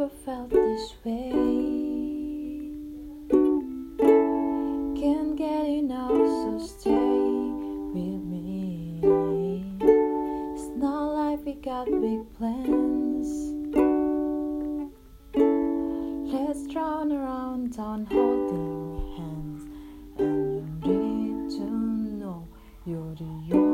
never felt this way. Can't get enough, so stay with me. It's not like we got big plans. Let's drown around on holding hands, and you need to know you're the only.